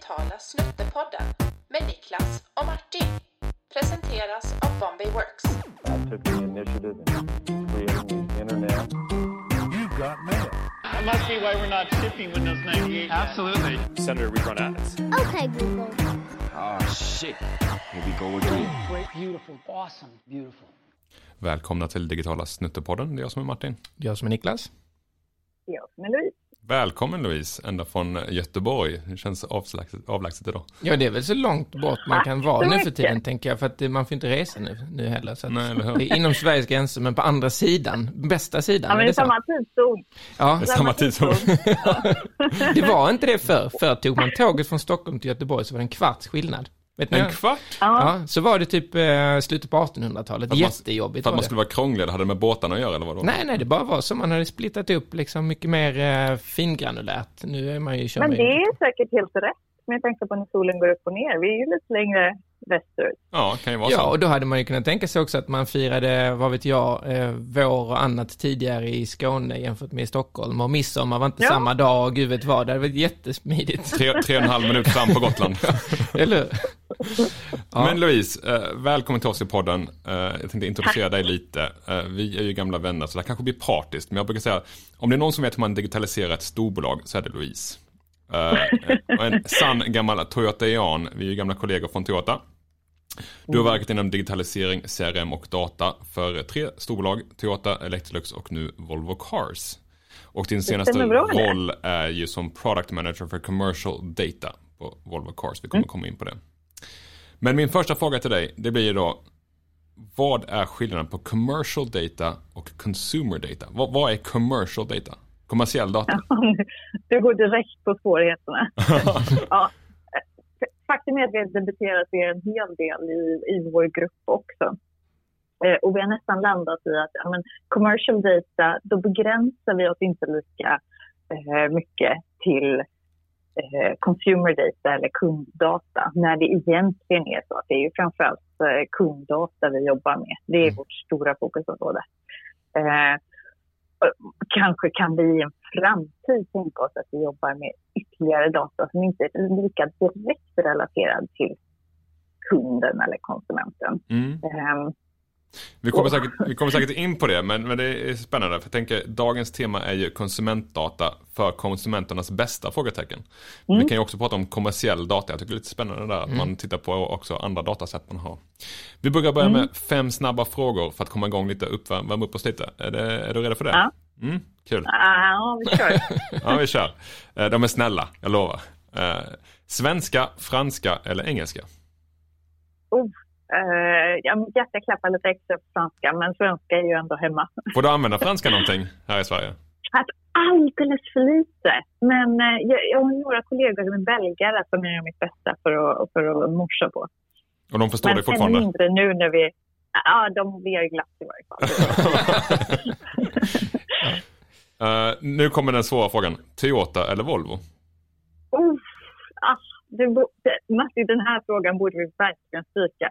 digitala Snuttepodden med Niklas och Martin. Presenteras av Bombay Works. I took the initiative in creating the internet. You got mail. That must be why we're not shipping Windows 98. Absolutely. Senator, we run ads. Okay, Google. Oh, shit. Here we go again. Great, beautiful, awesome, beautiful. Välkomna till digitala Snuttepodden. Det är jag som är Martin. Jag som är Niklas. Jag som är Louise. Välkommen Louise, ända från Göteborg. Det känns avlägset, avlägset idag. Ja, det är väl så långt bort man kan vara nu för tiden, tänker jag, för att man får inte resa nu, nu heller. Så att Nej, eller hur? det är inom Sveriges gränser, men på andra sidan, bästa sidan. Ja, men det är samma tidszon. Ja, Det är samma tidszon. det var inte det förr. Förr tog man tåget från Stockholm till Göteborg så var det en kvarts skillnad. Vet ni? En kvart? Ja. Ja, så var det typ eh, slutet på 1800-talet. För att man- Jättejobbigt För att man det. skulle vara krånglig, det hade med båtarna att göra eller vadå? Nej, nej, det bara var så. Man hade splittat upp liksom mycket mer eh, fingranulärt. Nu är man ju kör Men det ju- är säkert helt rätt. Men jag tänkte på när solen går upp och ner. Vi är ju lite längre västerut. Ja, kan ju vara Ja, så. och då hade man ju kunnat tänka sig också att man firade, vad vet jag, eh, vår och annat tidigare i Skåne jämfört med i Stockholm. Och midsommar var inte Ja. samma dag och gud vet vad. Det hade varit jättesmidigt. Tre, tre och en halv minut fram på Gotland. Eller hur? Ja. Men Louise, eh, välkommen till oss i podden. Eh, jag tänkte introducera dig lite. Eh, vi är ju gamla vänner så det här kanske blir partiskt. Men jag brukar säga, om det är någon som vet hur man digitaliserar ett storbolag så är det Louise. En sann gammal Toyotaian. Vi är ju gamla kollegor från Toyota. Du har verkat inom digitalisering, CRM och data för tre storbolag, Toyota, Electrolux och nu Volvo Cars. Och din senaste roll är ju som product manager för commercial data på Volvo Cars. Vi kommer komma in på det. Men min första fråga till dig, det blir ju då vad är skillnaden på commercial data och consumer data? Vad, vad är commercial data? Kommersiell data? Du går direkt på svårigheterna. ja. Faktum är att vi har debatterat det en hel del i, i vår grupp också. Eh, och vi har nästan landat i att ja, men, commercial data, då begränsar vi oss inte lika eh, mycket till eh, consumer data eller kunddata. När det egentligen är så att det är ju framförallt eh, kunddata vi jobbar med. Det är vårt stora fokusområde. Eh, kanske kan vi i en framtid tänka oss att vi jobbar med ytterligare data som inte är lika direkt relaterad till kunden eller konsumenten. Mm. Vi, kommer säkert, vi kommer säkert in på det, men, men det är spännande. För jag tänker, dagens tema är ju konsumentdata för konsumenternas bästa? frågetecken. Men Vi kan ju också prata om kommersiell data. Jag tycker det är lite spännande där att man tittar på också andra datasätt man har. Vi brukar börja med fem snabba frågor för att komma igång lite, uppvärma värma upp oss lite. Är, det, är du redo för det? Ja. Mm, kul. ja, vi kör. Ja, vi kör. Eh, De är snälla, jag lovar. Eh, Svenska, franska eller engelska? oh, eh, ja, mitt hjärta klappar lite extra på franska, men svenska är ju ändå hemma. Får du använda franska någonting här i Sverige? Att alldeles för lite. Men eh, jag, jag har några kollegor som är belgare som jag gör mitt bästa för att, för att morsa på. Och de förstår men ännu fortfarande? mindre nu när vi... Ja, de ler glatt i varje fall. Eh, nu kommer den svåra frågan. Toyota eller Volvo? Oh, ah, det, Martin, den här frågan borde vi verkligen stryka.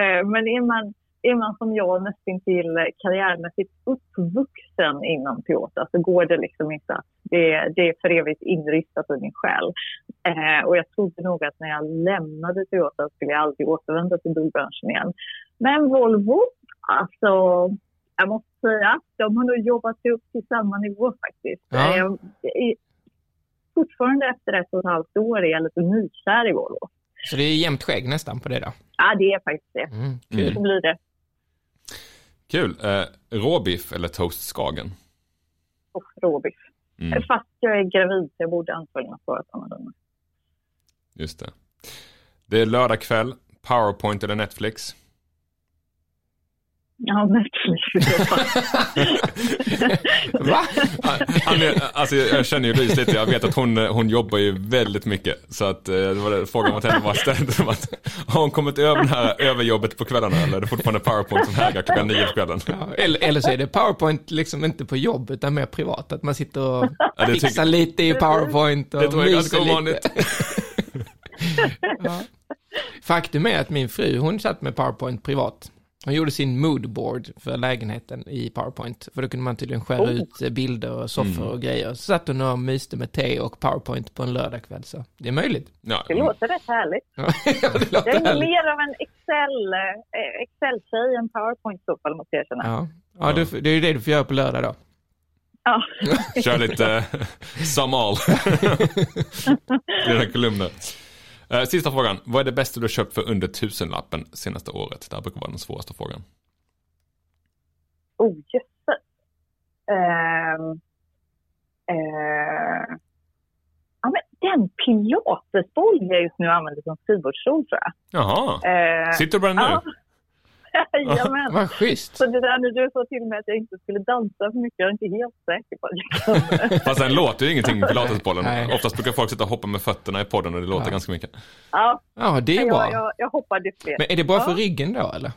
Eh, men är man, är man som jag nästintill karriärmässigt uppvuxen inom Toyota så går det liksom inte att det, det är för evigt inristat i min själ. Eh, och jag trodde nog att när jag lämnade Toyota skulle jag aldrig återvända till bilbranschen igen. Men Volvo, alltså jag måste säga, de har nog jobbat upp till samma nivå faktiskt. Ja. Eh, fortfarande efter ett och ett halvt år är jag lite nykär i Volvo. Så det är jämnt skägg nästan på det då. Ja, det är faktiskt det. Mm, Mm. Så blir det. Kul. Eh, råbiff eller toast Skagen? Och råbiff. Mm, Fast jag är gravid så jag borde antagligen ha svarat annorlunda. just det. Det är lördag kväll. Powerpoint eller Netflix? Ja, Netflix. Va? Han är, alltså, jag känner ju Louise lite. Jag vet att hon, hon jobbar ju väldigt mycket. Så att, eh, det var det, frågan till henne var att, Har hon kommit över det här överjobbet på kvällarna eller är det fortfarande Powerpoint som hägrar klockan nio på kvällen? Ja, eller, eller så är det PowerPoint liksom inte på jobb utan mer privat. Att man sitter och Ja, fixar tycker- lite i PowerPoint och Det tror jag är ganska myser lite. ovanligt. ja. Faktum är att min fru, hon satt med PowerPoint privat. Han gjorde sin moodboard för lägenheten i PowerPoint. För då kunde man tydligen skära Oh. ut eh, bilder och soffor Mm. och grejer. Så satt hon och myste med te och PowerPoint på en lördagkväll. Så det är möjligt. Ja, Det låter rätt härligt. Ja, det låter Jag är härligt. mer av en Excel, eh, Excel-tjej än PowerPoint i så fall, måste jag erkänna. Ja, ja du, det är ju det du får göra på lördag då. Ja. Kör lite uh, some all. Dina kolumner. Eh, sista frågan. Vad är det bästa du har köpt för under tusenlappen senaste året? Det här brukar vara den svåraste frågan. Oh, jösses. Ehm, eh, ja, men den pilatesboll jag just nu använder som skrivbordsstol tror jag. Jaha. Eh, Sitter du på den nu? ja. Jajamän. Vad schysst. Så det där när du sa till mig att jag inte skulle dansa för mycket, jag är inte helt säker på att jag kan. Fast den låter ju ingenting, pilatesbollen. Nej. Oftast brukar folk sitta och hoppa med fötterna i podden och det låter Ja. ganska mycket. Ja, Ja, det är bra. jag, jag, jag hoppade fel. Men är det bara Ja. för ryggen då eller?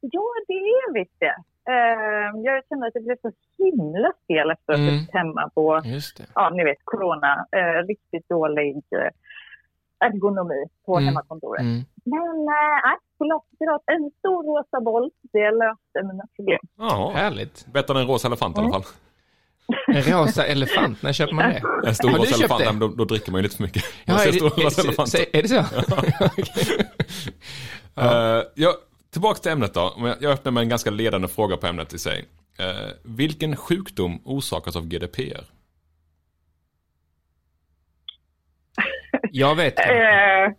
Ja, det är visst det. Eh, jag kände att det blev så himla fel efter att ha Mm. suttit hemma på, Just det. ja ni vet, corona. Eh, riktigt dålig eh, ergonomi på Mm. hemmakontoret. Mm. Men nej, idag, en stor rosa boll, det löste mina problem. Ja, Härligt. bättre än en rosa elefant i alla fall. En rosa elefant, när köper man det? En stor rosa elefant, det? då, då dricker man ju lite för mycket. Ja, är, det, rosa är, elefanter. är, är det så? Okej. Eh, ja, tillbaka till ämnet då. Jag jag öppnar med en ganska ledande fråga på ämnet i sig. Eh, vilken sjukdom orsakas av GDPR? Jag vet kanske.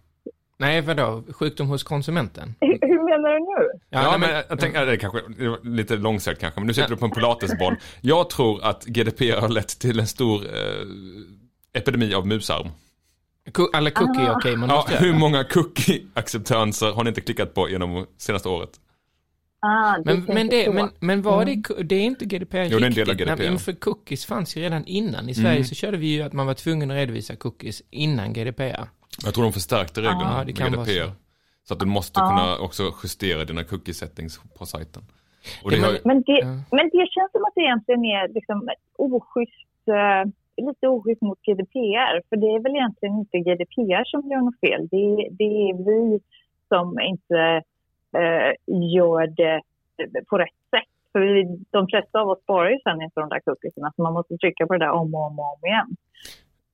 Nej, vadå? Sjukdom hos konsumenten? hur, hur menar du nu? Ja, nej, men jag tänker, det är kanske det lite långsökt kanske, men nu sitter du på en pilatesboll. Jag tror att GDPR har lett till en stor eh, epidemi av musarm. Alla cookie är okej, man Ja, måste hur göra. många cookie-acceptanser har ni inte klickat på genom senaste året? Ah, Men, men, det, men, men var det, ku- det är inte GDPR Jo, det är en del av riktigt. GDPR. Nej, för cookies fanns ju redan innan. I Sverige så körde vi ju att man var tvungen att redovisa cookies innan GDPR. Jag tror de förstärkte reglerna Ja, det med kan vara GDPR. så. Så. att du måste kunna också justera dina cookie settings på sajten. Och det Ja, har, men- Men det, Ja. men det känns som att det egentligen är liksom oschysst, eh, lite oschysst mot GDPR. För det är väl egentligen inte GDPR som gör något fel. Det, är- det är vi som inte eh, gör det på rätt sätt. För vi, de flesta av oss sparar ju sen inför de där cookiesarna. Så man måste trycka på det där om och om och om igen.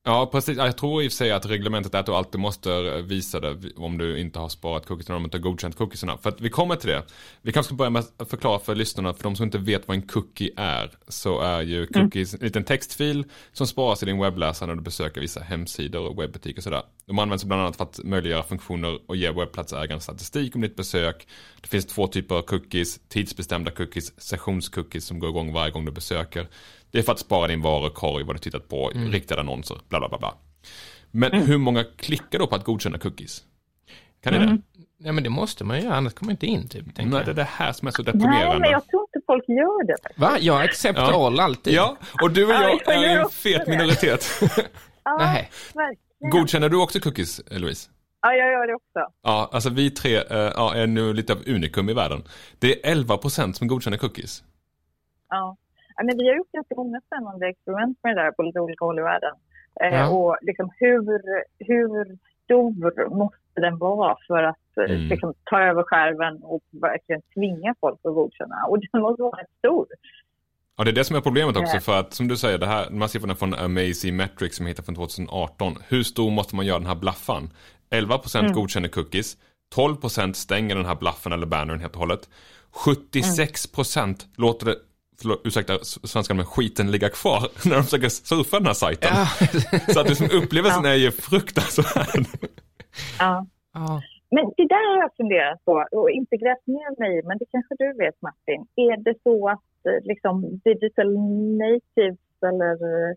Ja, precis. Jag tror i och för sig att reglementet är att du alltid måste visa det om du inte har sparat cookiesarna, om du inte har godkänt cookiesarna. För att vi kommer till det. Vi kanske ska börja med att förklara för lyssnarna, för de som inte vet vad en cookie är, så är ju cookies en liten textfil som sparas i din webbläsare när du besöker vissa hemsidor och webbutiker och sådär. De används bland annat för att möjliggöra funktioner och ge webbplatsägaren statistik om ditt besök. Det finns två typer av cookies, tidsbestämda cookies, sessionscookies som går igång varje gång du besöker. Det är för att spara din varukorg, vad du tittat på, riktade annonser, bla bla bla. bla. Men hur många klickar då på att godkänna cookies? Kan ni det? Nej, men det måste man göra, annars kommer man inte in typ. Nej, jag. det är det här som är så Nej, deprimerande. men jag tror inte folk gör det. faktiskt. Va? Jag accept Ja. all alltid? Ja, och du och Ja, jag jag är en fet det. minoritet. Ja, Nej. verkligen. Godkänner du också cookies, Louise? Ja, jag gör det också. Ja, alltså vi tre eh, ja, är nu lite av unikum i världen. Det är 11% som godkänner cookies. Ja. Men vi har gjort ganska många spännande experiment med det där på lite olika håll i världen. Eh, Ja. Och liksom hur, hur stor måste den vara för att eh, Mm. liksom, ta över skärven och verkligen tvinga folk att godkänna? Och den måste vara stor. Ja, det är det som är problemet också, Ja. för att som du säger, det här, de här siffrorna från Amazing Metrics som jag hittade från 2018. Hur stor måste man göra den här blaffan? 11% Mm. godkänner cookies, 12% stänger den här blaffen eller bannern helt och hållet. 76% låter det, förlåt, ursäkta svenskan, men skiten ligga kvar när de försöker surfa den här sajten. Ja. Så att det som upplevelsen är ju fruktansvärd. Ja. ja. Men det där har jag funderat på och inte grävt ner mig men det kanske du vet Martin. Är det så att eh, liksom digital natives eller eh,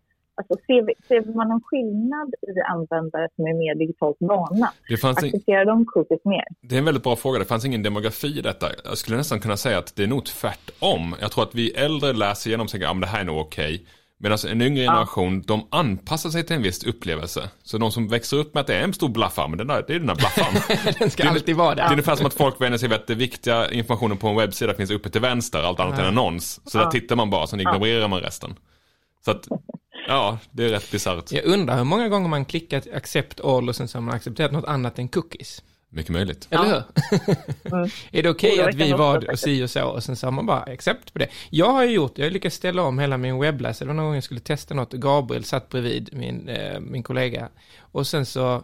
alltså, ser, vi, ser man någon skillnad i användare som är mer digitalt vana? Det, fanns en, Accepterar de cookies mer? det är en väldigt bra fråga, det fanns ingen demografi i detta. Jag skulle nästan kunna säga att det är nog tvärtom. Jag tror att vi äldre läser igenom och tänker, ja men det här är nog okej. Medan en yngre generation, de anpassar sig till en viss upplevelse. Så de som växer upp med att det är en stor blaffa, men den där, det är den där blaffan. Den ska Det är- alltid vara Det är där. ungefär som att folk vänjer sig vid att det viktiga informationen på en webbsida finns uppe till vänster, allt annat är en annons. Så där tittar man bara, sen ignorerar man resten. Så att, ja, det är rätt bisarrt. Jag undrar hur många gånger man klickat accept all och sen så har man accepterat något annat än cookies. Mycket möjligt. Eller hur? Mm. är det okej att vi var och si och så och sen sa man bara accept på det. Jag har ju gjort, jag har lyckats ställa om hela min webbläsare. Det var någon gång jag skulle testa något och Gabriel satt bredvid min, eh, min kollega. Och sen så,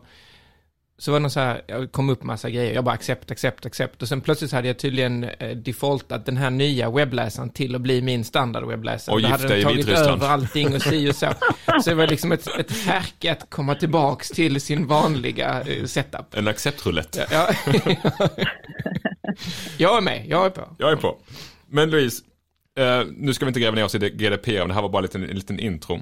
så var det någon så här, jag kom upp massa grejer, jag bara accept, accept, accept. Och sen plötsligt hade jag tydligen eh, defaultat den här nya webbläsaren till att bli min standard webbläsare. Och gift dig i tagit över allting och si och så. Så det var liksom ett, ett härke att komma tillbaks till sin vanliga eh, setup. En acceptrulett. Ja. jag är med, jag är på. Jag är på. Men Louise, eh, nu ska vi inte gräva ner oss i GDPR, det här var bara en liten, en liten intro.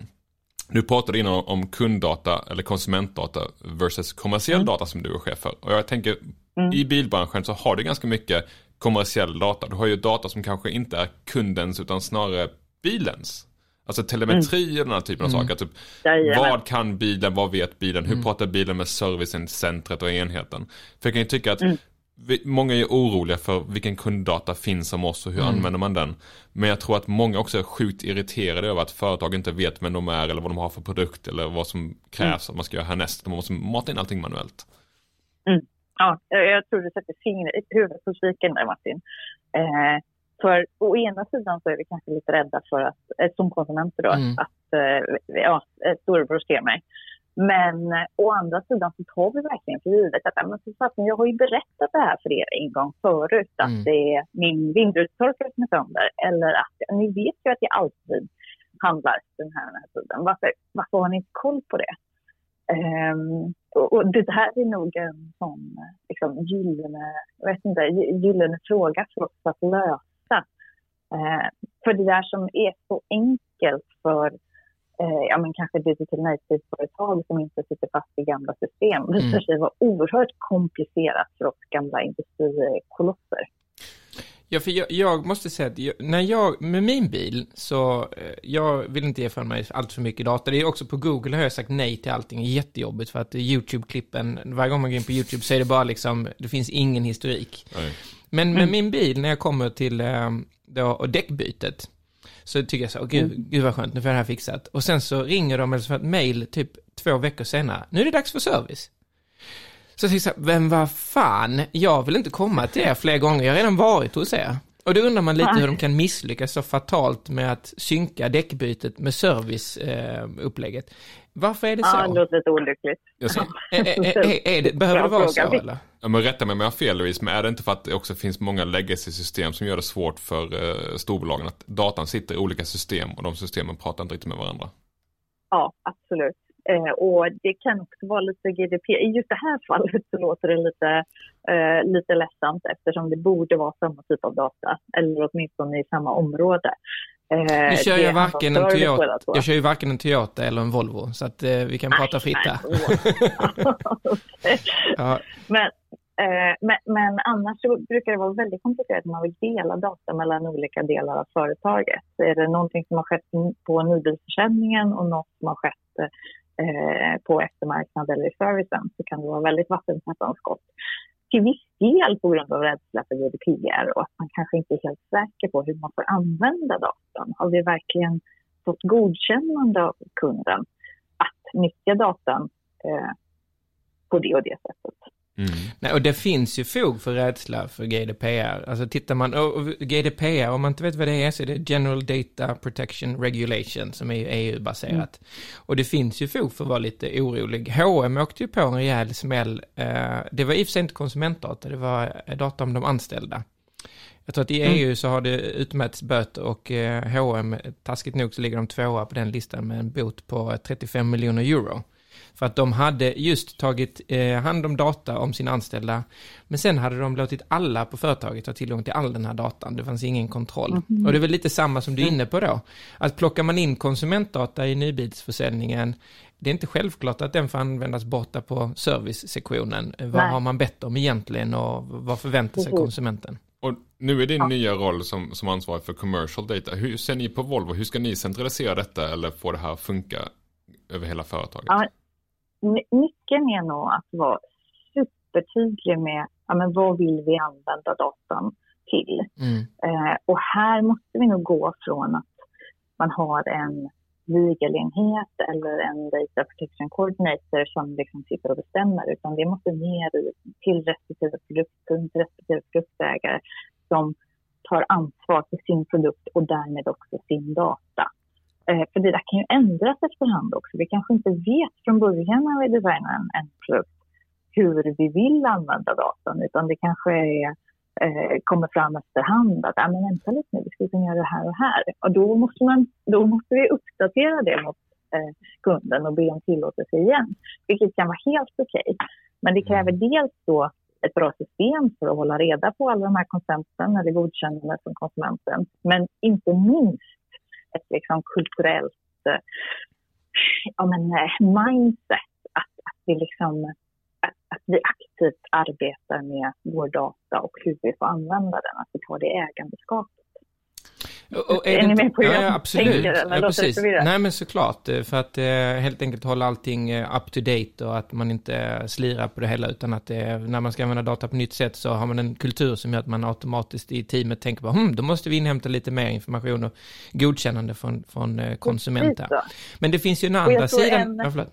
Nu pratade du innan om- kunddata eller konsumentdata versus kommersiell data som du är chef för. Och jag tänker, i bilbranschen så har du ganska mycket kommersiell data. Du har ju data som kanske inte är kundens utan snarare bilens. Alltså telemetri och den här typen av saker. Typ, Jajamän. vad kan bilen, vad vet bilen, hur pratar bilen med servicen, centret och enheten? För jag kan ju tycka att vi, många är oroliga för vilken kunddata finns om oss och hur använder man den. Men jag tror att många också är sjukt irriterade över att företag inte vet vem de är eller vad de har för produkt eller vad som krävs att man ska göra härnäst. Man måste mata in allting manuellt. Ja, jag jag tror du sätter fingret i huvudet på spiken där Martin. Eh, för å ena sidan så är vi kanske lite rädda för att, eh, som konsumenter då, Mm. att eh, ja, eh, storebror ser mig. Men eh, å andra sidan så tar vi verkligen för givet att men för fasen, jag har ju berättat det här för er en gång förut, att Mm. det är min vindrutetorkare som är sönder. Eller att ni vet ju att jag alltid handlar den här, den här tiden. Varför, varför har ni inte koll på det? Ehm, och, och det här är nog en sån liksom, gyllene, jag vet inte, gy- gyllene fråga för oss att lösa. Eh, för det där som är så enkelt för eh, ja, men kanske digital native-företag som inte sitter fast i gamla system visar sig vara oerhört komplicerat för oss gamla industrikolosser. Ja, för jag, jag måste säga att jag, när jag, med min bil, så, eh, jag vill inte ge från mig allt för mycket data. Det är också på Google har jag sagt nej till allting, det är jättejobbigt för att YouTube-klippen, varje gång man går in på YouTube så är det bara liksom, det finns ingen historik. Nej. Men med min bil, när jag kommer till eh, då, och däckbytet, så tycker jag så, gud, gud vad skönt, nu får jag det här fixat. Och sen så ringer de eller så får ett mail typ två veckor senare, nu är det dags för service. Så jag tänkte så här, vem vad fan, jag vill inte komma till er fler gånger, jag har redan varit hos er. Och då undrar man lite hur de kan misslyckas så fatalt med att synka däckbytet med serviceupplägget. Varför är det så? Ja, det låter lite olyckligt. Är, är, är, det, behöver det vara fråga. så eller? ja, men rätta mig om jag har fel Louise, men är det inte för att det också finns många legacy-system som gör det svårt för eh, storbolagen att datan sitter i olika system och de systemen pratar inte riktigt med varandra? Ja, absolut. Eh, och det kan också vara lite GDP. I just det här fallet så låter det lite, eh, lite ledsamt eftersom det borde vara samma typ av data, eller åtminstone i samma område. Eh, Nu kör jag varken en Toyota, jag kör ju varken en Toyota eller en Volvo, så att eh, vi kan prata fritt. Nej, Okej. Ja, men, eh, men, men annars brukar det vara väldigt komplicerat när man vill dela data mellan olika delar av företaget. Är det någonting som har skett på nybilsförsäljningen och något som har skett eh, på eftermarknad eller i servicen så kan det vara väldigt vattentäta skott. Till viss del på grund av rädsla för GDPR och att man kanske inte är helt säker på hur man får använda datan. Har vi verkligen fått godkännande av kunden att nyttja datan eh, på det och det sättet? Mm. Nej, och det finns ju fog för rädsla för GDPR. Alltså tittar man, och GDPR, om man inte vet vad det är, så är det General Data Protection Regulation, som är EU-baserat. Och det finns ju fog för att vara lite orolig. H&M åkte ju på en rejäl smäll. Eh, det var i och för sig inte konsumentdata, det var eh, data om de anställda. Jag tror att i EU så har det utmätts böter och H&M taskigt nog så ligger de tvåa på den listan med en bot på eh, 35 miljoner euro. För att de hade just tagit eh, hand om data om sina anställda. Men sen hade de låtit alla på företaget ha tillgång till all den här datan. Det fanns ingen kontroll. Och det är väl lite samma som du är inne på då. Att plockar man in konsumentdata i nybilsförsäljningen, det är inte självklart att den får användas borta på servicesektionen. Vad Nej. har man bett om egentligen och vad förväntar sig konsumenten? Och nu är din nya roll som, som ansvarig för commercial data. Hur ser ni på Volvo? Hur ska ni centralisera detta eller få det här att funka över hela företaget? Ja, nyckeln är nog att vara supertydlig med ja, men vad vill vi använda datan till. Mm. Eh, och här måste vi nog gå från att man har en legal-enhet eller en data protection coordinator som liksom sitter och bestämmer, utan det måste ner till respektive produktpunkt, respektive produktägare som tar ansvar för sin produkt och därmed också sin data. Eh, för det där kan ju ändras efterhand också. Vi kanske inte vet från början när vi designar en, en produkt hur vi vill använda datan, utan det kanske är eh, kommer fram efterhand att ah, men vänta lite nu, vi skulle kunna göra det här och här. Och då måste, man, då måste vi uppdatera det mot eh, kunden och be om tillåtelse igen, vilket kan vara helt okej. Okay. Men det kräver dels då ett bra system för att hålla reda på alla de här konsenten eller godkännanden från konsumenten. Men inte minst ett liksom kulturellt eh, ja, men, eh, mindset. Att, att vi liksom att vi aktivt arbetar med vår data och hur vi får använda den, att vi tar det ägandeskapet. Och är, är ni med på hur ja, jag absolut. tänker? Eller ja, precis. Nej, men såklart. Eh, för att eh, helt enkelt hålla allting eh, up to date och att man inte slirar på det hela utan att det, när man ska använda data på nytt sätt så har man en kultur som gör att man automatiskt i teamet tänker på hm, då måste vi inhämta lite mer information och godkännande från, från konsumenter. Men det finns ju en andra sidan. En... Ja, förlåt.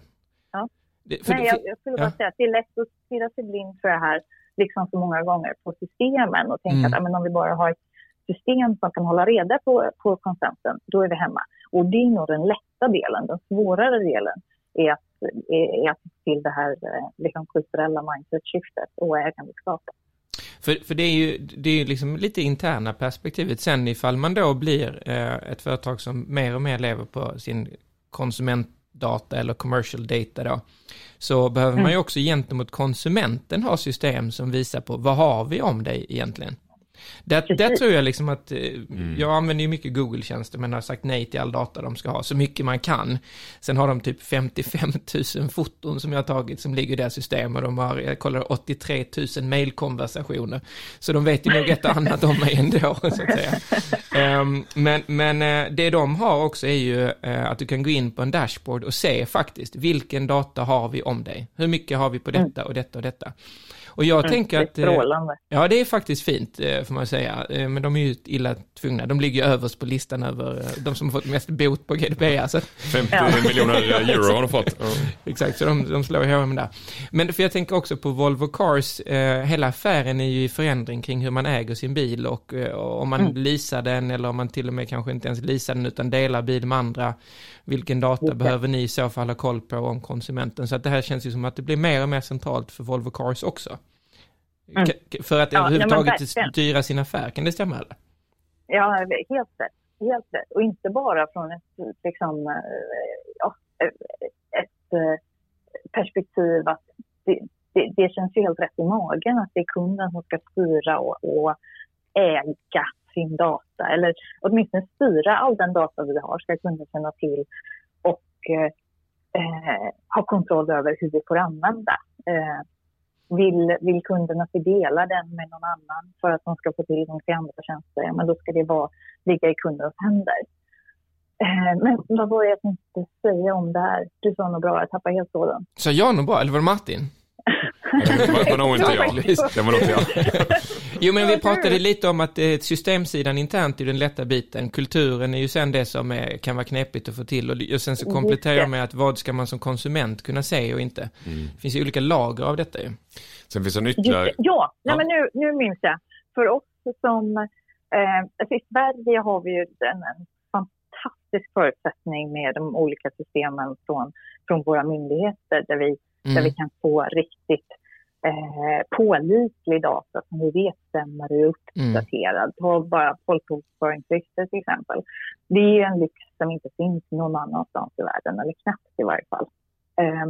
Det, Nej, jag, jag skulle bara säga att det är lätt att stirra sig blind för det här, liksom så många gånger, på systemen och tänka mm. att men om vi bara har ett system som kan hålla reda på, på konsumenten, då är vi hemma. Och det är nog den lätta delen. Den svårare delen är att, är, är att till det här eh, liksom, kulturella mindset-skiftet och ägandeskapet. För, för det är ju det är liksom lite interna perspektivet. Sen ifall man då blir eh, ett företag som mer och mer lever på sin konsument data eller commercial data då, så behöver mm. man ju också gentemot konsumenten ha system som visar på vad har vi om dig egentligen? Där, där tror jag liksom att, eh, mm. jag använder ju mycket Google-tjänster men har sagt nej till all data de ska ha, så mycket man kan. Sen har de typ 55 000 foton som jag har tagit som ligger i deras system och de har, jag kollar 83 000 mailkonversationer. Så de vet ju nog ett annat om mig ändå, så att säga. Um, men, men eh, det de har också är ju uh, att du kan gå in på en dashboard och se faktiskt vilken data har vi om dig? Hur mycket har vi på detta och detta och detta? Och jag mm, tänker att... Det är strålande. Ja, det är faktiskt fint, får man säga. Men de är ju illa tvungna. De ligger överst på listan över de som har fått mest bot på GDPR. Så. 50 ja. miljoner euro har de fått. Ja. Exakt, så de, de slår ihop där. Men för jag tänker också på Volvo Cars, hela affären är ju i förändring kring hur man äger sin bil och, och om man mm. leasar den eller om man till och med kanske inte ens leasar den utan delar bil med andra. Vilken data okay. behöver ni i så fall ha koll på om konsumenten? Så att det här känns ju som att det blir mer och mer centralt för Volvo Cars också. Mm. För att ja, överhuvudtaget ja, styra sin affär, kan det stämma eller? Ja, helt rätt. Helt rätt. Och inte bara från ett, liksom, eh, ja, ett eh, perspektiv att det, det, det, känns ju helt rätt i magen att det är kunden som ska styra och, och äga sin data. Eller åtminstone styra all den data vi har ska kunden känna till och eh, ha kontroll över hur vi får använda. Eh, vill, vill kunderna att vi delar den med någon annan för att de ska få tillgång till andra tjänster, men då ska det vara, ligga i kundens händer. Eh, men vad var det jag tänkte säga om det här? Du sa något bra, jag tappade helt tråden. Sa jag något bra, eller var det Martin? Det var nog inte jag. Det var nog inte jag. Jo, men vi pratade lite om att eh, systemsidan internt är den lätta biten. Kulturen är ju sen det som är, kan vara knepigt att få till. Och sen så kompletterar jag med att vad ska man som konsument kunna se och inte. Mm. Det finns ju olika lager av detta ju. Sen finns det ytterligare... Ja, nej, men nu, nu minns jag. För oss som... Eh, I Sverige har vi ju en, en fantastisk förutsättning med de olika systemen från, från våra myndigheter där vi, mm. där vi kan få riktigt eh, pålitlig data som vi vet stämmer och är uppdaterad. Mm. Ta bara folkbokföringsregistret till exempel. Det är en lyx som inte finns någon annanstans i världen, eller knappt i varje fall. Eh,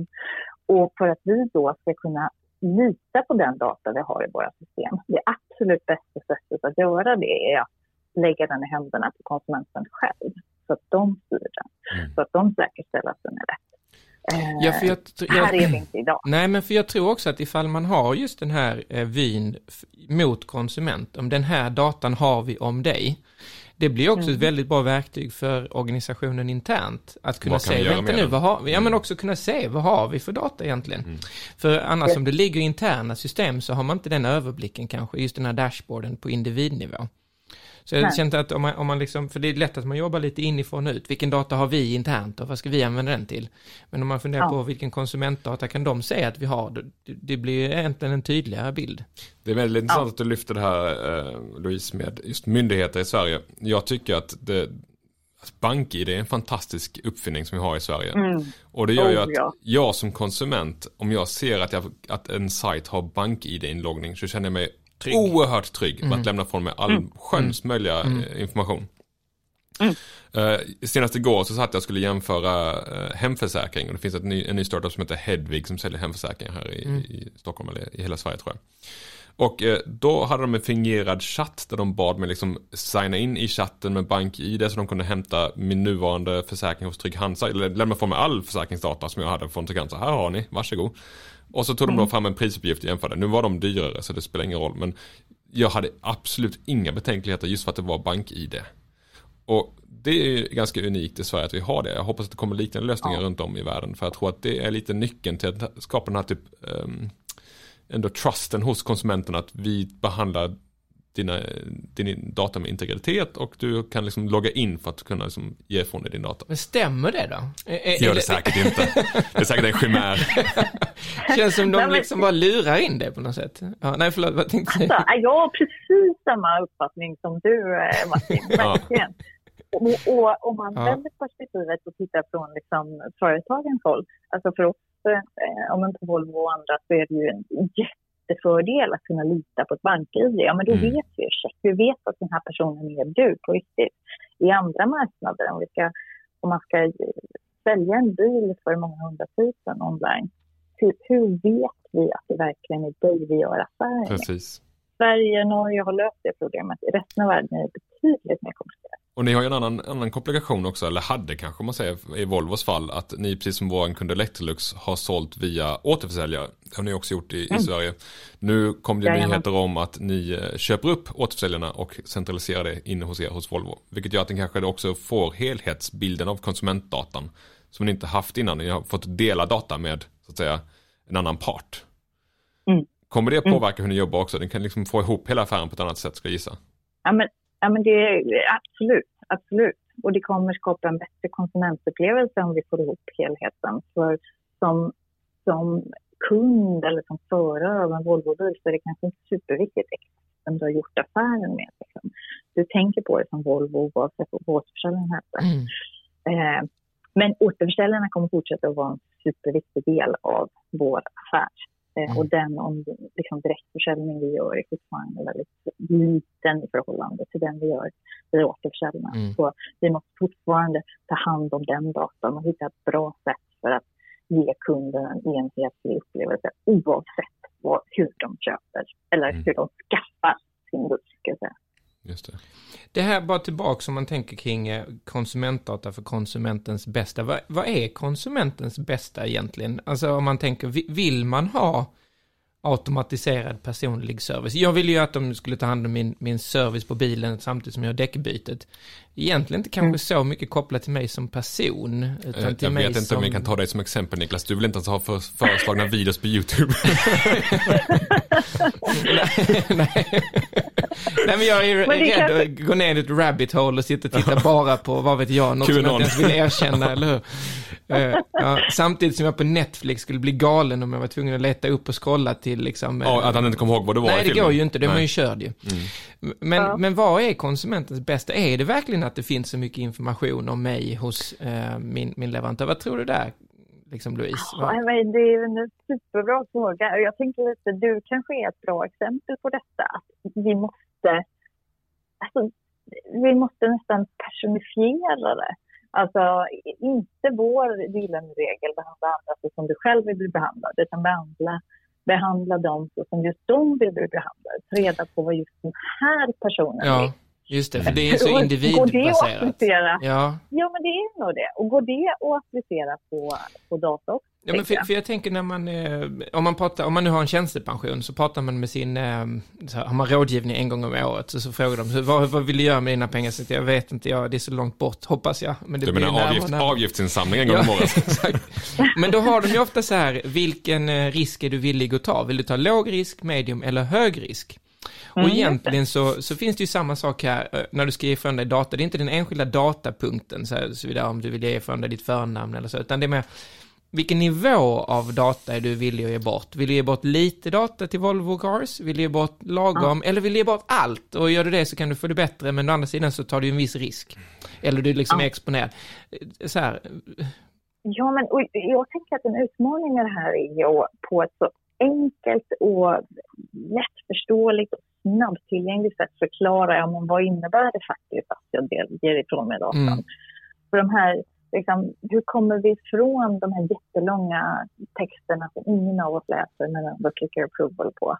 och för att vi då ska kunna lita på den data vi har i våra system, det absolut bästa sättet att göra det är att lägga den i händerna på konsumenten själv, så att de styr den, mm. så att de säkerställer att den är rätt. Ja, för jag, jag, här är vi inte idag. Nej, men för jag tror också att ifall man har just den här eh, vyn mot konsument, om den här datan har vi om dig, det blir också mm. ett väldigt bra verktyg för organisationen internt. Att kunna se, vänta nu, vad har vi? Ja, men mm. också kunna se, vad har vi för data egentligen? Mm. För annars om det ligger i interna system så har man inte den överblicken kanske, just den här dashboarden på individnivå. Så jag Nej. kände att om man, om man liksom, för det är lätt att man jobbar lite inifrån och ut. Vilken data har vi internt och vad ska vi använda den till? Men om man funderar Ja. på vilken konsumentdata kan de säga att vi har, det, det blir ju egentligen en tydligare bild. Det är väldigt intressant att du lyfter det här, eh, Louise, med just myndigheter i Sverige. Jag tycker att det, BankID är en fantastisk uppfinning som vi har i Sverige. Och det gör ju Oh, att ja. jag som konsument, om jag ser att, jag, att en sajt har BankID-inloggning så känner jag mig oerhört trygg med att lämna från mig all sköns möjliga eh, information. Eh, senast igår så satt jag och skulle jämföra uh, hemförsäkring. Och det finns ett ny, en ny startup som heter Hedvig som säljer hemförsäkring här i, i Stockholm eller i hela Sverige tror jag. Och då hade de en fingerad chatt där de bad mig liksom signa in i chatten med BankID så de kunde hämta min nuvarande försäkring hos Trygg Hansa eller lämna från mig all försäkringsdata som jag hade från Trygg Hansa. Här har ni, varsågod. Och så tog de då fram en prisuppgift och jämförde. Nu var de dyrare så det spelar ingen roll men jag hade absolut inga betänkligheter just för att det var BankID. Och det är ganska unikt i Sverige att vi har det. Jag hoppas att det kommer liknande lösningar runt om i världen. För jag tror att det är lite nyckeln till att skapa den här typ ehm, ändå trusten hos konsumenterna att vi behandlar dina, din data med integritet och du kan liksom logga in för att kunna liksom ge ifrån dig din data. Men stämmer det då? Det gör det säkert inte. Det är säkert en chimär. Känns som de liksom bara lurar in det på något sätt. Ja, nej, förlåt, vad tänkte du? Alltså, jag har precis samma uppfattning som du, eh, Martin. Ja. Verkligen. Och, och om man Ja. vänder perspektivet och tittar från liksom, företagens håll, alltså för oss, eh, om man tar Volvo och andra, så är det ju en jättefördel att kunna lita på ett bank-id. Ja, men då Mm. vet vi check, vi vet att den här personen är du på riktigt. I andra marknader, om, vi ska, om man ska eh, sälja en bil för många hundratusen online, hur, hur vet vi att det verkligen är dig vi gör affärer med? Precis. Sverige, Norge har löst det problemet. I resten av världen är det betydligt mer komplicerat. Och ni har ju en annan, annan komplikation också, eller hade kanske man säger i Volvos fall, att ni precis som vår kund Electrolux har sålt via återförsäljare. Det har ni också gjort i, i Sverige. Nu kom det Jajamän. nyheter om att ni eh, köper upp återförsäljarna och centraliserar det inne hos er hos Volvo. Vilket gör att ni kanske också får helhetsbilden av konsumentdatan som ni inte haft innan. Ni har fått dela data med, så att säga, en annan part. Mm. Kommer det påverka hur ni jobbar också? Ni kan liksom få ihop hela affären på ett annat sätt, ska jag gissa. Ja, men, ja, men det är absolut, absolut. Och det kommer skapa en bättre konsumentupplevelse om vi får ihop helheten. För som, som kund eller som förare av en Volvobil så är det kanske inte superviktigt exakt vem du har gjort affären med. Liksom. Du tänker på det som Volvo oavsett vad återförsäljaren heter. Mm. Eh, men återförsäljarna kommer fortsätta att vara en superviktig del av vår affär. Eh, Mm. Och den om, liksom, direktförsäljning vi gör är fortfarande väldigt liten i förhållande till den vi gör i återförsäljarna. Mm. Så vi måste fortfarande ta hand om den datan och hitta ett bra sätt för att ge kunden en enhetlig upplevelse oavsett vad, hur de köper eller Mm. hur de skaffar sin bil. ska jag säga. Just det. Det här bara tillbaka om man tänker kring eh, konsumentdata för konsumentens bästa. Vad, vad är konsumentens bästa egentligen? Alltså om man tänker, vill man ha automatiserad personlig service? Jag vill ju att de skulle ta hand om min, min service på bilen samtidigt som jag gör däckbytet. Egentligen inte kanske så mycket kopplat till mig som person. Utan Jag, till jag mig vet inte som... om vi kan ta dig som exempel Niklas. Du vill inte ens ha för, föreslagna videos på YouTube. nej, nej. nej, men jag är rädd kanske- att gå ner i ett rabbit hole och sitta och titta bara på, vad vet jag, något som jag inte ens vill erkänna, eller hur? Eh, ja, samtidigt som jag på Netflix skulle bli galen om jag var tvungen att leta upp och scrolla till liksom... eh, ja, att han inte kommer ihåg vad det var i Nej, det filmen. går ju inte, det är man ju körd ju. Men, Ja. men vad är konsumentens bästa? Är det verkligen att det finns så mycket information om mig hos eh, min, min leverantör? Vad tror du där, liksom Louise? Ja, men det är en superbra fråga. Jag tänker att du kanske är ett bra exempel på detta. Att vi måste, alltså, vi måste nästan personifiera det. Alltså inte vår gyllene regel behandla andra så som du själv vill bli behandlad, utan behandla, behandla dem så som just de vill bli behandlade. Ta reda på vad just den här personen. Ja, just det, för det är så individbaserat. Ja, Ja, men det är nog det. Och går det att applicera på, på data också? Ja, men för, för jag tänker när man, eh, om man pratar, om man nu har en tjänstepension så pratar man med sin, eh, så här, har man rådgivning en gång om året så, så frågar de, vad, vad vill du göra med dina pengar? Så att jag vet inte, jag, det är så långt bort, hoppas jag. Men det Du blir menar och avgift, avgiftsinsamling en gång om året? Men då har de ju ofta så här, vilken eh, risk är du villig att ta? Vill du ta låg risk, medium eller hög risk? Och Mm, egentligen så, så finns det ju samma sak här när du ska ge ifrån dig data. Det är inte den enskilda datapunkten, så, här, så vidare, om du vill ge ifrån dig ditt förnamn eller så, utan det är mer vilken nivå av data är du villig att ge bort? Vill du ge bort lite data till Volvo Cars? Vill du ge bort lagom? Eller vill du ge bort allt? Och gör du det så kan du få det bättre, men å andra sidan så tar du en viss risk. Eller du liksom är exponerad. Så här, Ja, men jag tänker att en utmaning med det här är ju på ett så enkelt och lättförståeligt och snabbtillgängligt sätt förklara ja, men vad innebär det faktiskt att jag ger ifrån mig datan. Mm. För de här, liksom, hur kommer vi ifrån de här jättelånga texterna som ingen av oss läser men ändå klickar approval på?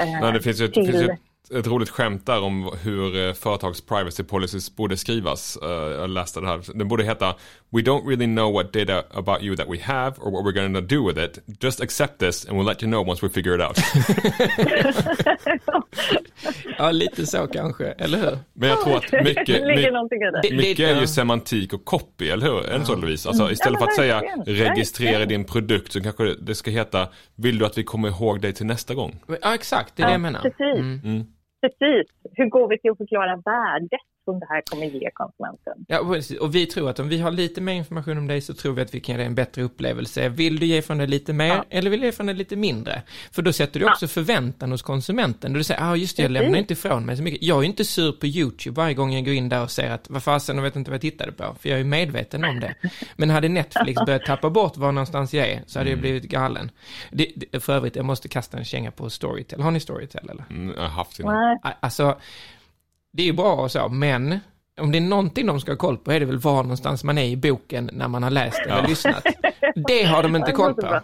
Eh, Nej, det finns ju ett, till- finns ju ett, ett roligt skämt där om hur eh, företags privacy policies borde skrivas. Eh, jag läste det här. Den borde heta We don't really know what data about you that we have or what we're going to do with it. Just accept this and we'll let you know once we figure it out. ja, lite så kanske, eller hur? Men jag tror att mycket, mycket, mycket är ju semantik och copy, eller hur? Är det så Louise? Alltså istället Ja, för att säga registrera din produkt så kanske det ska heta Vill du att vi kommer ihåg dig till nästa gång? Ja, exakt, det är det jag menar. Precis. Mm. Precis. Hur går vi till att förklara värdet som det här kommer ge konsumenten? Ja, och vi tror att om vi har lite mer information om dig så tror vi att vi kan ge dig en bättre upplevelse. Vill du ge från dig lite mer Ja. eller vill du ge från dig lite mindre? För då sätter du också förväntan hos konsumenten. Du säger, ja ah, just det, jag Precis. lämnar inte ifrån mig så mycket. Jag är inte sur på YouTube varje gång jag går in där och säger att vad fasen, jag vet inte vad jag tittade på. För jag är medveten om det. Men hade Netflix börjat tappa bort var någonstans jag är så hade jag blivit galen. Det, det, för övrigt, jag måste kasta en känga på Storytel. Har ni Storytel eller? Mm, jag har haft. A- Alltså, det är ju bra och så, men om det är någonting de ska ha koll på är det väl var någonstans man är i boken när man har läst eller Ja. lyssnat. Det har de inte det koll på.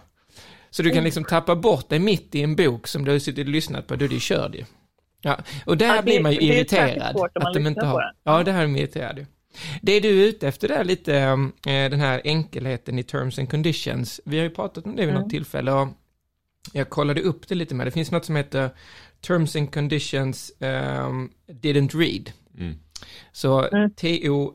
Så du kan liksom tappa bort dig mitt i en bok som du har suttit och lyssnat på, då är du körd ju. Ja, och där Ja, det- blir man ju det irriterad. man Att de inte har... Ja, det här är de irriterade ju. Det du är ute efter där lite, eh, den här enkelheten i terms and conditions. Vi har ju pratat om det vid Mm. något tillfälle och jag kollade upp det lite mer. Det finns något som heter Terms and Conditions um, Didn't Read. Mm. Så Mm.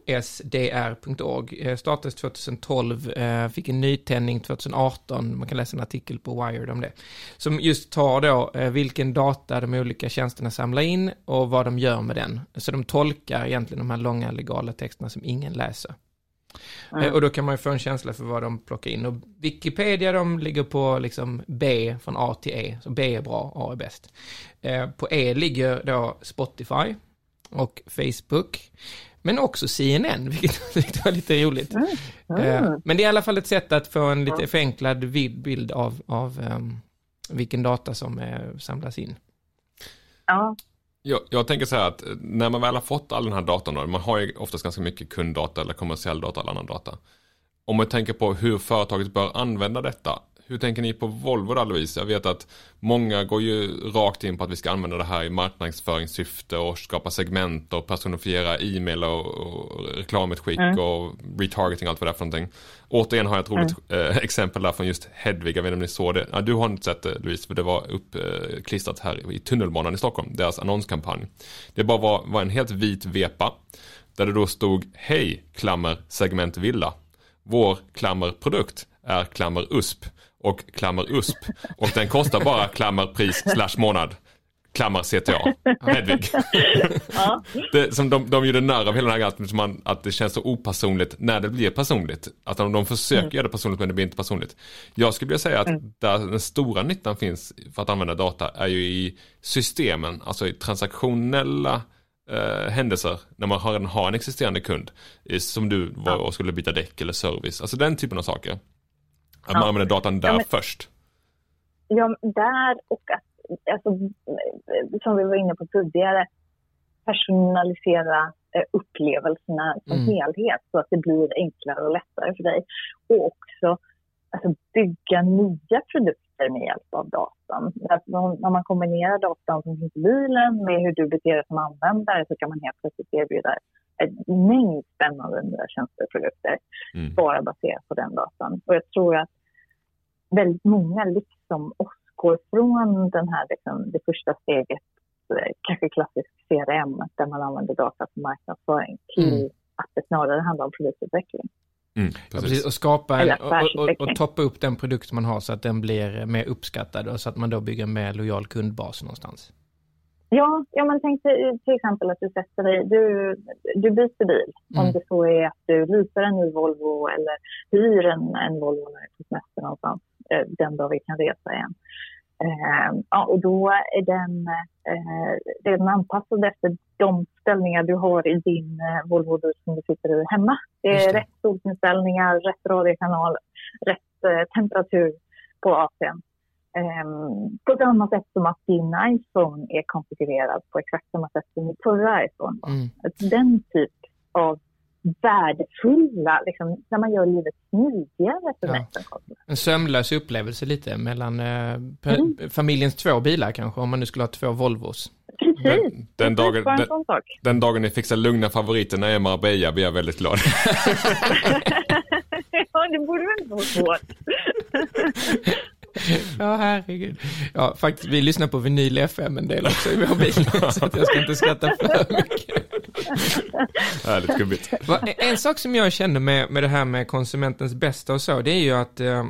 tosdr.org eh, startades 2012, eh, fick en nytändning 2018, man kan läsa en artikel på Wired om det. Som just tar då eh, vilken data de olika tjänsterna samlar in och vad de gör med den. Så de tolkar egentligen de här långa legala texterna som ingen läser. Mm. Och då kan man ju få en känsla för vad de plockar in. Och Wikipedia, de ligger på liksom B från A till E. Så B är bra, A är bäst. Eh, På E ligger då Spotify och Facebook. Men också CNN, vilket var lite roligt. Eh, Men det är i alla fall ett sätt att få en lite förenklad bild av, av ehm, vilken data som samlas in. Ja, jag, jag tänker så här att eh, när man väl har fått all den här datan, då, man har ju oftast ganska mycket kunddata eller kommersiell data eller annan data. Om man tänker på hur företaget bör använda detta, hur tänker ni på Volvo då Louise? Jag vet att många går ju rakt in på att vi ska använda det här i marknadsföringssyfte och skapa segment och personifiera e-mail och, och reklamutskick och retargeting och allt vad det är för någonting. Återigen har jag ett roligt eh, exempel där från just Hedvig, jag vet inte om ni såg det. Ja, du har inte sett det Louise, för det var uppklistrat här i tunnelbanan i Stockholm, deras annonskampanj. Det bara var, var en helt vit vepa där det då stod Hej klammer segment villa. Vår klammer produkt är klammer USP och klammer USP och den kostar bara klammer pris slash månad. Klammer CTA. Hedvig. ja. Det, som de, de gjorde narr av hela den här grejen, att det känns så opersonligt när det blir personligt. Att de, de försöker göra det personligt men det blir inte personligt. Jag skulle vilja säga att där den stora nyttan finns för att använda data är ju i systemen, alltså i transaktionella eh, händelser när man har en, har en existerande kund. eh, Som du var och skulle byta däck eller service. Alltså den typen av saker. Att man Ja. använder datan där Ja, men- först. Ja, där och att, alltså, som vi var inne på tidigare, personalisera eh, upplevelserna som Mm. helhet så att det blir enklare och lättare för dig. Och också alltså, bygga nya produkter med hjälp av datan. Alltså, om- när man kombinerar datan som finns i bilen med hur du beter dig som användare så kan man helt plötsligt erbjuda en mängd spännande nya tjänster och produkter Mm. bara baserat på den datan. Och jag tror att väldigt många, liksom oss, går från den här, liksom, det första steget, eh, kanske klassisk CRM, där man använder data för marknadsföring, till Mm. att det snarare handlar om produktutveckling. Mm, Ja, precis. precis, och skapa en, och, och, och, toppa upp den produkt man har så att den blir mer uppskattad och så att man då bygger en mer lojal kundbas någonstans. Ja, ja men tänk dig till exempel att du sätter dig, du, du byter bil. Mm. Om det så är att du leasar en ny Volvo eller hyr en, en Volvo när du är på semester någonstans eh, den dag vi kan resa igen. Eh, ja, och då är den, eh, den anpassad efter de ställningar du har i din eh, Volvo som du sitter i hemma. Det Just är det. rätt solinställningar, rätt radiokanal, rätt eh, temperatur på AC'n. Ehm, på samma sätt som att din iPhone är konfigurerad på exakt samma sätt som din förra iPhone. var. Mm. Den typ av värdefulla, liksom, när man gör livet smidigare för Ja. nästan. En sömlös upplevelse lite mellan eh, pe- familjens två bilar kanske, om man nu skulle ha två Volvos. Precis, Den, den, dagen, den, den dagen ni fixar lugna favoriter när jag är i Marbella blir jag väldigt glad. ja, det borde väl inte vara svårt. Ja, herregud. Ja, faktiskt, vi lyssnar på vinyl FM en del också i vår bil, så att jag ska inte skratta för mycket. Härligt gubbigt. En sak som jag känner med, med det här med konsumentens bästa och så, det är ju att eh,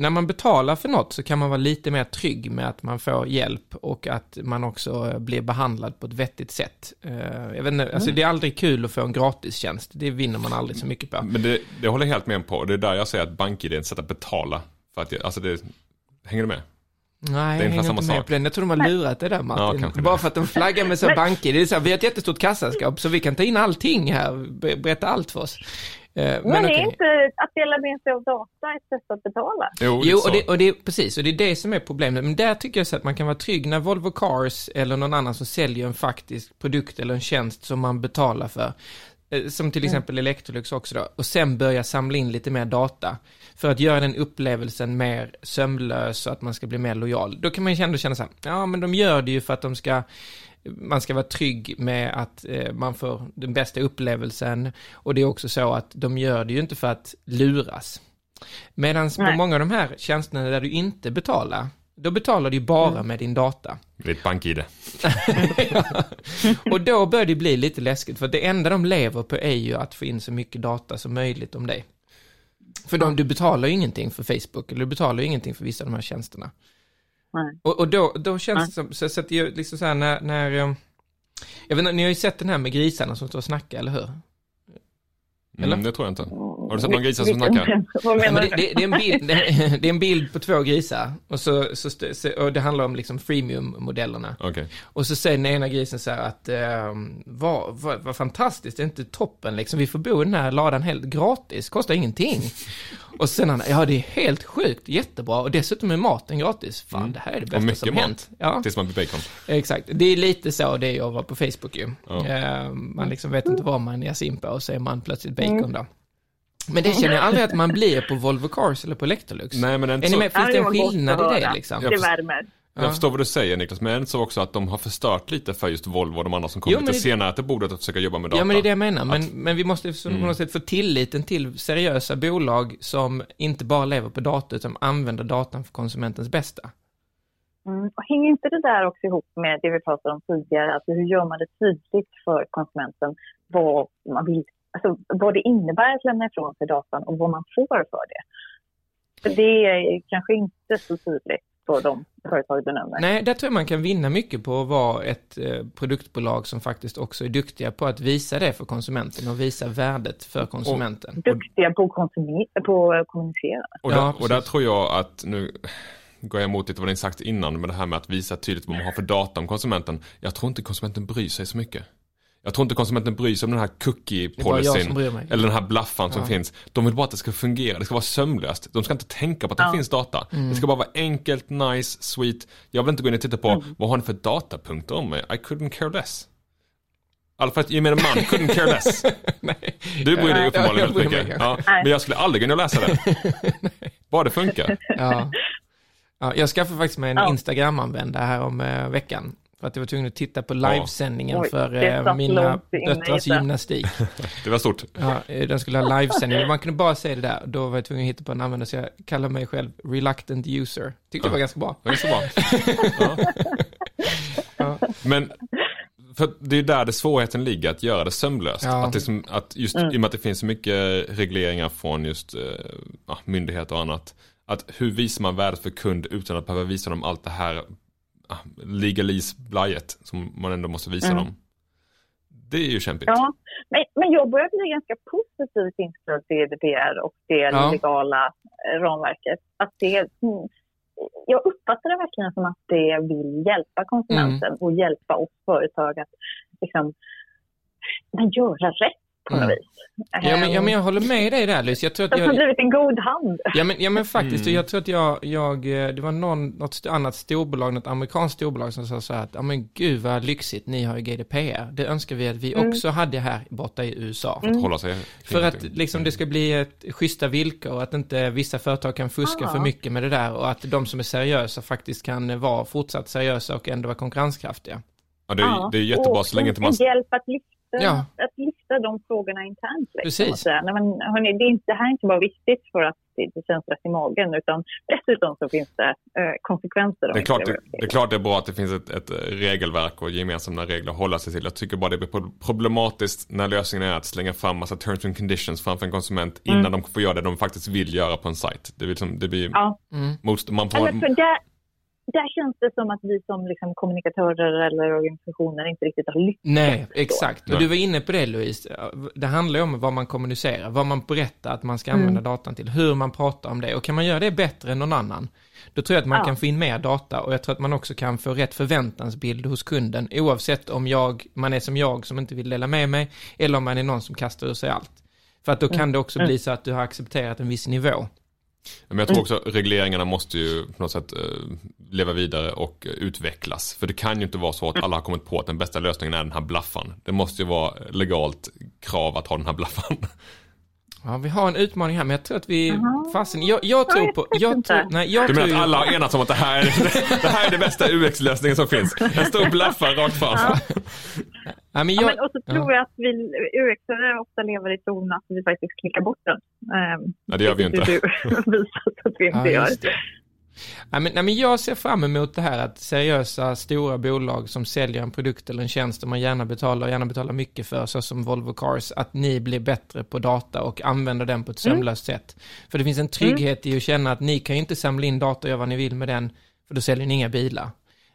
när man betalar för något så kan man vara lite mer trygg med att man får hjälp och att man också eh, blir behandlad på ett vettigt sätt. Eh, jag vet inte, alltså det är aldrig kul att få en gratistjänst, det vinner man aldrig så mycket på. Men det, det håller jag helt med på. Det är där jag säger att BankID är ett sätt att betala. För att, jag- alltså det, hänger du med? Nej, Det är jag samma inte med sak. på den. Jag tror de har lurat det där Martin. det. Bara för att de flaggar med så banker. Det är så här, vi har ett jättestort kassaskåp så vi kan ta in allting här. Be- Berätta allt för oss. Eh, Men, Men, är okej. inte att dela med sig av data ett sätt att betala? Jo, det är Jo, och det, och det är precis, och det är det som är problemet. Men där tycker jag så att man kan vara trygg när Volvo Cars eller någon annan som säljer en faktisk produkt eller en tjänst som man betalar för. eh, Som till exempel Electrolux också då. Och sen börja samla in lite mer data. För att göra den upplevelsen mer sömlös och att man ska bli mer lojal. Då kan man ju ändå känna så här, ja men de gör det ju för att de ska man ska vara trygg med att eh, man får den bästa upplevelsen. Och det är också så att de gör det ju inte för att luras. Medan på många av de här tjänsterna där du inte betalar, då betalar du ju bara med din data. Ditt BankID. Och då börjar det bli lite läskigt, för det enda de lever på är ju att få in så mycket data som möjligt om dig. För de, du betalar ju ingenting för Facebook, eller du betalar ju ingenting för vissa av de här tjänsterna. Nej. Och, och då, då känns det som, så, så att det är liksom så här när, när jag vet inte, ni har ju sett den här med grisarna som står och snackar, eller hur? Eller? Mm, det tror jag inte. Har du sett någon grisar som snackar? Ja, det, det, det, är en bild, det är en bild på två grisar och, så, så, och det handlar om liksom freemium-modellerna. Okej. Och så säger den ena grisen så här att eh, vad, vad, vad fantastiskt, det är inte toppen liksom, vi får bo i den här ladan helt gratis, kostar ingenting. Och sen han, ja det är helt sjukt, jättebra och dessutom är maten gratis. Fan, det här är det Mm. Och bästa mycket som mat. hänt. Ja, Tills man blir bacon. exakt. Det är lite så det är att vara på Facebook ju. Ja. Eh, man liksom vet inte vad man ger sig in på och så är man plötsligt bacon då. Men det känner jag aldrig att man blir på Volvo Cars eller på Electrolux. Nej, men det är inte Är ni så... med? Finns det en skillnad i det liksom? Det förstår- värmer. Ja. Jag förstår vad du säger Niklas, men så också att de har förstört lite för just Volvo och de andra som kommer Jo, lite det- senare till bordet och försöker jobba med data? Ja, men det är det jag menar. Men, men vi måste så- på Mm. något sätt få tilliten till seriösa bolag som inte bara lever på data, utan använder datan för konsumentens bästa. Mm. Och hänger inte det där också ihop med det vi pratade om tidigare? Alltså hur gör man det tydligt för konsumenten vad man vill, alltså vad det innebär att lämna ifrån sig datan och vad man får för det? För det är kanske inte så tydligt för de företag du nämner. Nej, där tror jag man kan vinna mycket på att vara ett eh, produktbolag som faktiskt också är duktiga på att visa det för konsumenten och visa värdet för konsumenten. Duktiga på att, konsumi- på att kommunicera. Och, Ja, där, och precis. där tror jag att, nu går jag emot lite vad ni sagt innan med det här med att visa tydligt vad man har för data om konsumenten. Jag tror inte konsumenten bryr sig så mycket. Jag tror inte konsumenten bryr sig om den här cookie-policyn. Eller den här blaffan som Ja. finns. De vill bara att det ska fungera, det ska vara sömlöst. De ska inte tänka på att det Ja. finns data. Mm. Det ska bara vara enkelt, nice, sweet. Jag vill inte gå in och titta på Mm. vad har ni för datapunkter om mig? I couldn't care less. I alla fall att gemene man couldn't care less. Nej. Du bryr dig uppenbarligen väldigt mycket. Ja, men jag skulle aldrig och läsa det. Bara det funkar. Ja. ja, jag skaffade faktiskt mig en Ja. Instagram-användare här om eh, veckan. För att jag var tvungen att titta på livesändningen Oj, för eh, mina döttrars gymnastik. Det var stort. Ja, eh, den skulle ha livesändning. Man kunde bara säga det där. Då var jag tvungen att hitta på en användare, så jag kallar mig själv reluctant user. Tyckte det var ganska bra. Det är så bra. Ja. Men för det är där det svårigheten ligger, att göra det sömlöst. Ja. Att, det som, att just i och med att det finns så mycket regleringar från just eh, ja, myndigheter och annat. Att hur visar man värdet för kund utan att behöva visa dem allt det här ah, legalisblajet som man ändå måste visa Mm. dem. Det är ju kämpigt. Ja, men, men jag börjar bli ganska positivt inställd till GDPR och det Ja. legala eh, ramverket. Att det, mm, jag uppfattar det verkligen som att det vill hjälpa konsumenten Mm. och hjälpa oss företag att liksom, men göra rätt på något Mm. vis. Ja men, ja, Ehm, men jag håller med dig där Louise. Jag tror att Det har jag, blivit en god hand. Ja men, ja men faktiskt, Mm. jag tror att jag, jag, eh, det var någon, något annat storbolag, något amerikanskt storbolag som sa så här att, ja men gud vad lyxigt, ni har ju GDPR. Det önskar vi att vi Mm. också hade här borta i USA. Att hålla sig För att liksom det ska bli ett schyssta villkor och att inte vissa företag kan fuska Ja. för mycket med det där och att de som är seriösa faktiskt kan vara fortsatt seriösa och ändå vara konkurrenskraftiga. Ja, det, är, det är jättebra och så länge inte man... hjälp att lyfta, Ja. att lyfta de frågorna internt. Liksom, Precis. säga, Nej, men, hörni, det, är inte, det här är inte bara viktigt för att det, det känns rätt i magen, utan dessutom så finns det eh, konsekvenser. Det är, klart, det, det är klart det är bra att det finns ett, ett regelverk och gemensamma regler att hålla sig till. Jag tycker bara det blir pro- problematiskt när lösningen är att slänga fram massa terms and conditions framför en konsument innan Mm. de får göra det de faktiskt vill göra på en sajt. Det, blir liksom, det blir Ja. Mm. motstånd. Man Ja, får, men för där, där känns det som att vi som liksom kommunikatörer eller organisationer inte riktigt har lyckats. Nej, då. exakt. Och du var inne på det Louise. Det handlar ju om vad man kommunicerar, vad man berättar att man ska använda datan till, hur man pratar om det. Och kan man göra det bättre än någon annan, då tror jag att man Ja. kan få in mer data och jag tror att man också kan få rätt förväntansbild hos kunden, oavsett om jag, man är som jag som inte vill dela med mig, eller om man är någon som kastar ur sig allt. För att då kan det också bli så att du har accepterat en viss nivå. Men jag tror också regleringarna måste ju på något sätt eh, leva vidare och utvecklas. För det kan ju inte vara så att alla har kommit på att den bästa lösningen är den här blaffan. Det måste ju vara legalt krav att ha den här blaffan. Ja, vi har en utmaning här, men jag tror att vi, fasen, jag, jag tror på, jag tror, nej, jag Du menar att alla har enats om att det här är, det här är det bästa UX-lösningen som finns? En stor blaffa rakt fram. Ja, men Ja, jag, men, och så ja. tror jag att vi UX-are ofta lever i tron att vi faktiskt klickar bort den. Ehm, Ja, det gör vi inte. Du visat att vi inte Ja, gör. Ja, men, nej, men jag ser fram emot det här att seriösa stora bolag som säljer en produkt eller en tjänst som man gärna betalar och gärna betalar mycket för, så som Volvo Cars, att ni blir bättre på data och använder den på ett sömlöst sätt. För det finns en trygghet i att känna att ni kan ju inte samla in data och göra vad ni vill med den, för då säljer ni inga bilar.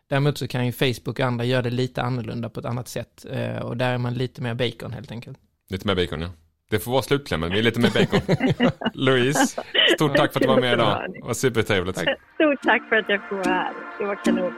Däremot så kan ju Facebook och andra göra det lite annorlunda på ett annat sätt eh, och där är man lite mer bacon helt enkelt. Lite mer bacon ja. Det får vara slutklämmen, vi är lite mer bacon. Louise, stort tack för att du var med idag. Det var supertrevligt. Stort tack för att jag får vara här. Det var kanon.